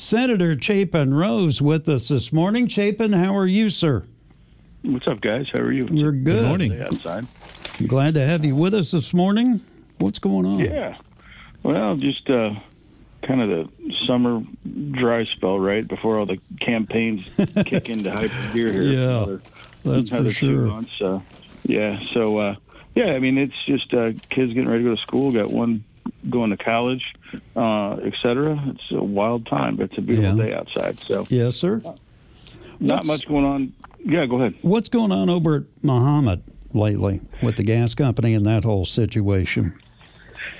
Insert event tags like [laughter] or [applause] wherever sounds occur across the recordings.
Senator Chapin Rose with us this morning. Chapin, how are you, sir? What's up, guys? How are you? We're good. Good morning. Outside. Glad to have you with us this morning. What's going on? Yeah. Well, just uh, kind of the summer dry spell, right before all the campaigns [laughs] kick into high gear here. Yeah, Another- that's another for sure. months. Uh, yeah. So, uh, yeah, I mean, it's just uh, kids getting ready to go to school. Got one going to college, uh, et cetera. It's a wild time, but it's a beautiful Yeah. day outside. So, Yes, sir. not What's- much going on. Yeah, go ahead. What's going on over at Mahomet lately with the gas company and that whole situation?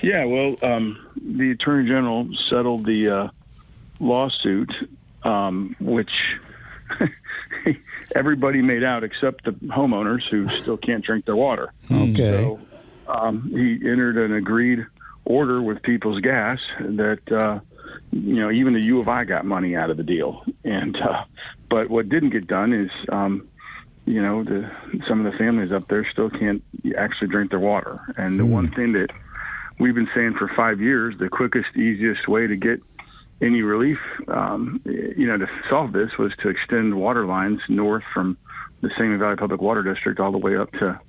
Yeah, well, um, the attorney general settled the uh, lawsuit, um, which [laughs] everybody made out except the homeowners who still can't drink their water. Okay. So um, he entered an agreed order with People's Gas that uh, you know even the U of I got money out of the deal, and uh, but what didn't get done is um, you know the some of the families up there still can't actually drink their water, and the one thing that we've been saying for five years, the quickest, easiest way to get any relief, um, you know, to solve this was to extend water lines north from the Sangamon Valley Public Water District all the way up to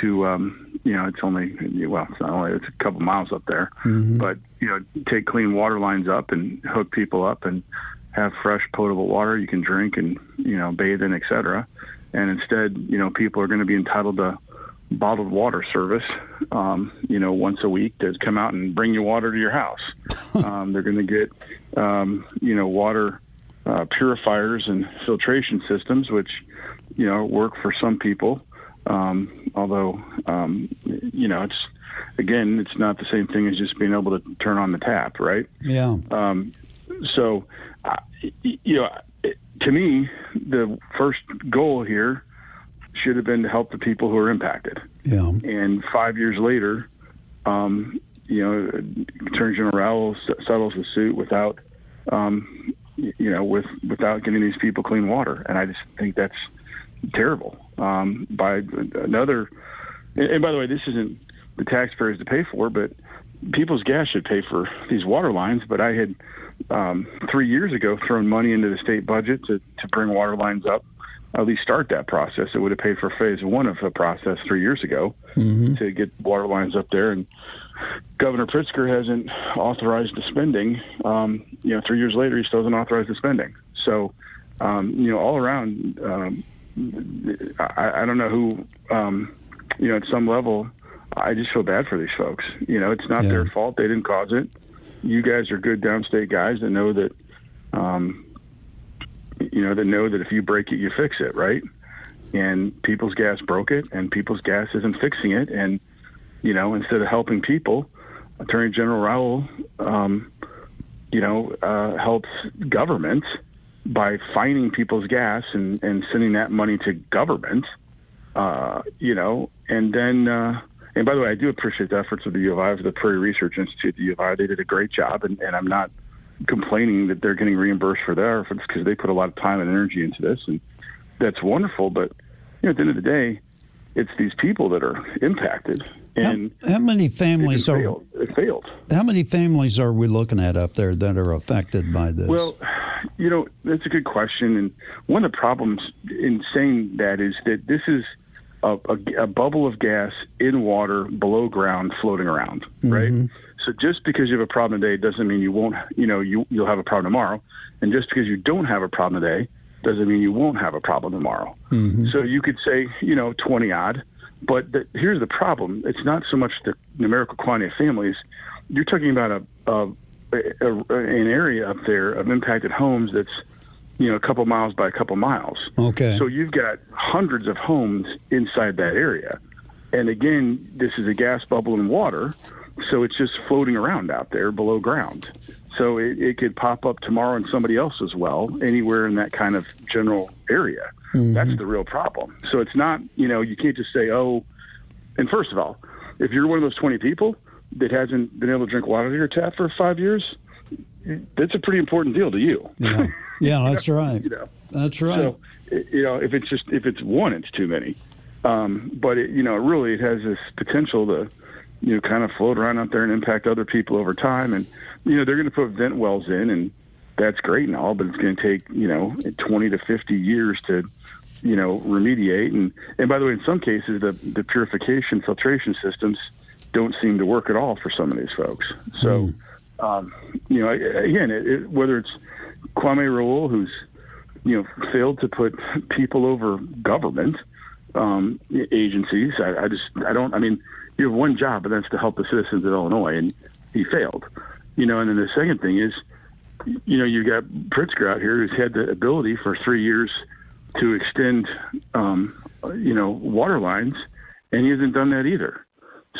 to um, you know it's only well it's not only it's a couple miles up there, but you know take clean water lines up and hook people up and have fresh potable water you can drink and you know bathe in etc. And instead you know people are going to be entitled to bottled water service, um, you know, once a week to come out and bring you water to your house. [laughs] um, they're going to get, um, you know, water uh, purifiers and filtration systems, which, you know, work for some people. Um, although, um, you know, it's again, it's not the same thing as just being able to turn on the tap, right? Yeah. Um, so, uh, you know, to me, the first goal here should have been to help the people who are impacted. Yeah. And five years later, um, you know, Attorney General Raoul settles the suit without, um, you know, with without getting these people clean water, and I just think that's terrible. Um, by another, and, by the way, this isn't the taxpayers to pay for, but people's gas should pay for these water lines. But I had um, three years ago thrown money into the state budget to to bring water lines up at least start that process. It would have paid for phase one of the process three years ago to get water lines up there. And Governor Pritzker hasn't authorized the spending. Um, you know, three years later, he still hasn't authorized the spending. So, um, you know, all around, um, I, I don't know who, um, you know, at some level, I just feel bad for these folks. You know, it's not Yeah. their fault; they didn't cause it. You guys are good downstate guys that know that. Um, you know, that know that if you break it, you fix it, right? And People's Gas broke it, and People's Gas isn't fixing it. And you know, instead of helping people, Attorney General Raoul, um, you know, uh, helps government by fining People's Gas and, and sending that money to government. Uh, you know, and then. Uh, and by the way, I do appreciate the efforts of the U of I, of the Prairie Research Institute, the U of I. They did a great job, and, and I'm not complaining that they're getting reimbursed for their efforts because they put a lot of time and energy into this, and that's wonderful. But you know, at the end of the day, it's these people that are impacted, and how many families are failed. It failed. how many families are we looking at up there that are affected by this? Well, you know, that's a good question. And one of the problems in saying that is that this is a, a, a bubble of gas in water below ground floating around, mm-hmm. right? So just because you have a problem today doesn't mean you won't, you know, you, you'll have a problem tomorrow. And just because you don't have a problem today doesn't mean you won't have a problem tomorrow. Mm-hmm. So you could say, you know, 20 odd. But the, here's the problem it's not so much the numerical quantity of families. You're talking about a, a, a, an area up there of impacted homes that's, you know, a couple miles by a couple miles. okay. So you've got hundreds of homes inside that area. And again, this is a gas bubble in water, so it's just floating around out there below ground. So it, it could pop up tomorrow in somebody else's well, anywhere in that kind of general area. That's the real problem. So it's not, you know, you can't just say, oh, and first of all, if you're one of those 20 people that hasn't been able to drink water of your tap for five years, that's a pretty important deal to you. yeah. yeah, [laughs] that's right. you know. That's right. So, you know, if it's just if it's one, it's too many. Um, but it, you know, really, it has this potential to, you know, kind of float around out there and impact other people over time. And you know, they're going to put vent wells in, and that's great and all, but it's going to take you know 20 to 50 years to you know remediate. And and by the way, in some cases, the the purification filtration systems don't seem to work at all for some of these folks. So, mm. um, you know, again, it, it, whether it's Kwame Raoul, who's you know failed to put people over government um, agencies, I, I just I don't. I mean, you have one job, and that's to help the citizens of Illinois, and he failed. You know, and then the second thing is, you know, you've got Pritzker out here who's had the ability for three years to extend, um, you know, water lines, and he hasn't done that either.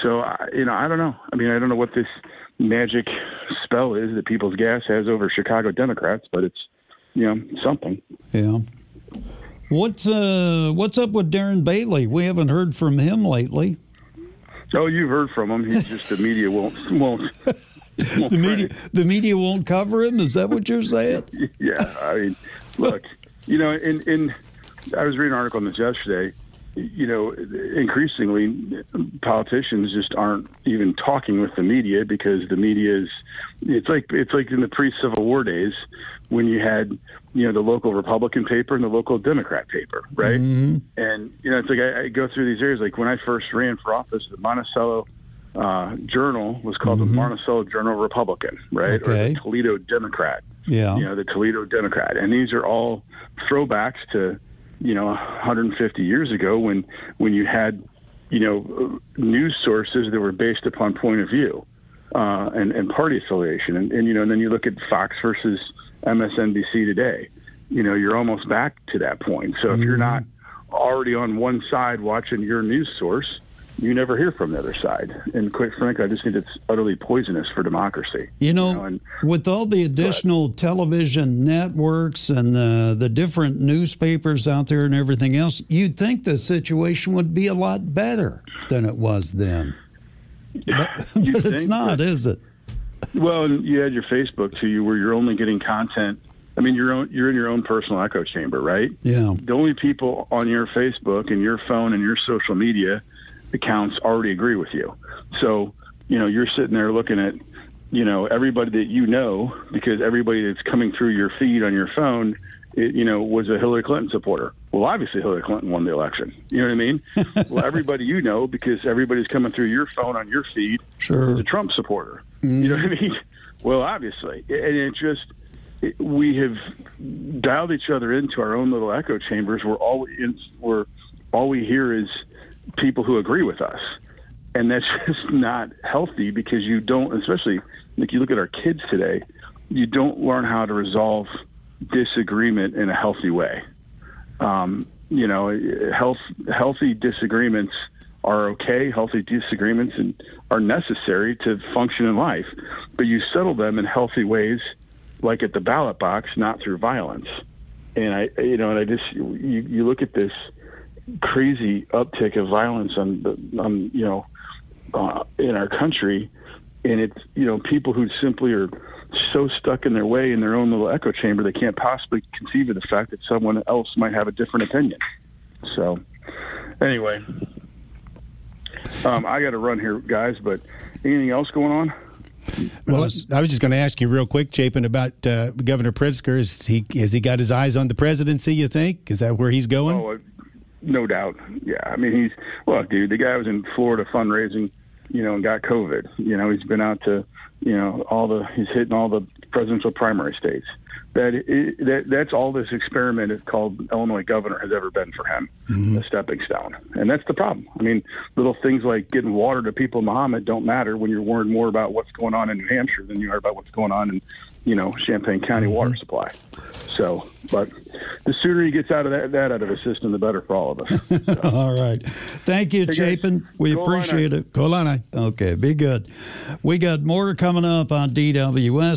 So, you know, I don't know. I mean, I don't know what this magic spell is that People's Gas has over Chicago Democrats, but it's, you know, something. Yeah. What's uh what's up with Darren Bailey? We haven't heard from him lately. Oh, you've heard from him. He's just the media won't [laughs] won't. won't the media the media won't cover him. Is that what you're saying? [laughs] yeah, I mean, look, you know, in in I was reading an article on this yesterday you know, increasingly politicians just aren't even talking with the media because the media is it's like it's like in the pre-Civil War days when you had you know the local Republican paper and the local Democrat paper, right? Mm-hmm. And you know, it's like I, I go through these areas. Like when I first ran for office, the Monticello uh, Journal was called mm-hmm. the Monticello Journal Republican, right, okay. or the Toledo Democrat. Yeah, you know, the Toledo Democrat, and these are all throwbacks to you know 150 years ago when when you had you know news sources that were based upon point of view uh, and, and party affiliation and, and you know and then you look at Fox versus MSNBC today you know you're almost back to that point so if mm-hmm. you're not already on one side watching your news source you never hear from the other side. And quite frankly, I just think it's utterly poisonous for democracy. You know, you know and, with all the additional television networks and the, the different newspapers out there and everything else, you'd think the situation would be a lot better than it was then. [laughs] But, [laughs] but it's not, is it? Well, you had your Facebook to you where you're only getting content. I mean, you're own, you're in your own personal echo chamber, right? Yeah. The only people on your Facebook and your phone and your social media – accounts already agree with you. So, you know, you're sitting there looking at, you know, everybody that you know, because everybody that's coming through your feed on your phone, it, you know, was a Hillary Clinton supporter. Well, obviously Hillary Clinton won the election. You know what I mean? [laughs] well, everybody you know, because everybody's coming through your phone on your feed, sure. is a Trump supporter. Mm. You know what I mean? Well, obviously, and it just it, we have dialed each other into our own little echo chambers where all we, where all we hear is people who agree with us. And that's [laughs] just not healthy because you don't, especially like you look at our kids today, you don't learn how to resolve disagreement in a healthy way. Um, you know, health, healthy disagreements are okay. Healthy disagreements and are necessary to function in life, but you settle them in healthy ways, like at the ballot box, not through violence. And I, you know, and I just you, you look at this crazy uptick of violence on the on you know uh, in our country, and it's you know people who simply are so stuck in their way in their own little echo chamber they can't possibly conceive of the fact that someone else might have a different opinion. So, anyway, um, I got to run here, guys. But anything else going on? Well, I was just going to ask you real quick, Chapin, about uh, Governor Pritzker. Is he has he got his eyes on the presidency? You think is that where he's going? Oh, no doubt. Yeah, I mean he's well, dude. The guy was in Florida fundraising, you know, and got COVID. You know, he's been out to, you know, all the he's hitting all the presidential primary states. That that that's all this experiment is called Illinois governor has ever been for him, mm-hmm. a stepping stone, and that's the problem. I mean, little things like getting water to people in Mahomet don't matter when you're worried more about what's going on in New Hampshire than you are about what's going on in, you know, Champaign County mm-hmm. water supply. So, but the sooner he gets out of that, that out of his system, the better for all of us. So. [laughs] all right. Thank you, hey Chapin. Guys, we appreciate it. Go. Okay, be good. We got more coming up on DWS.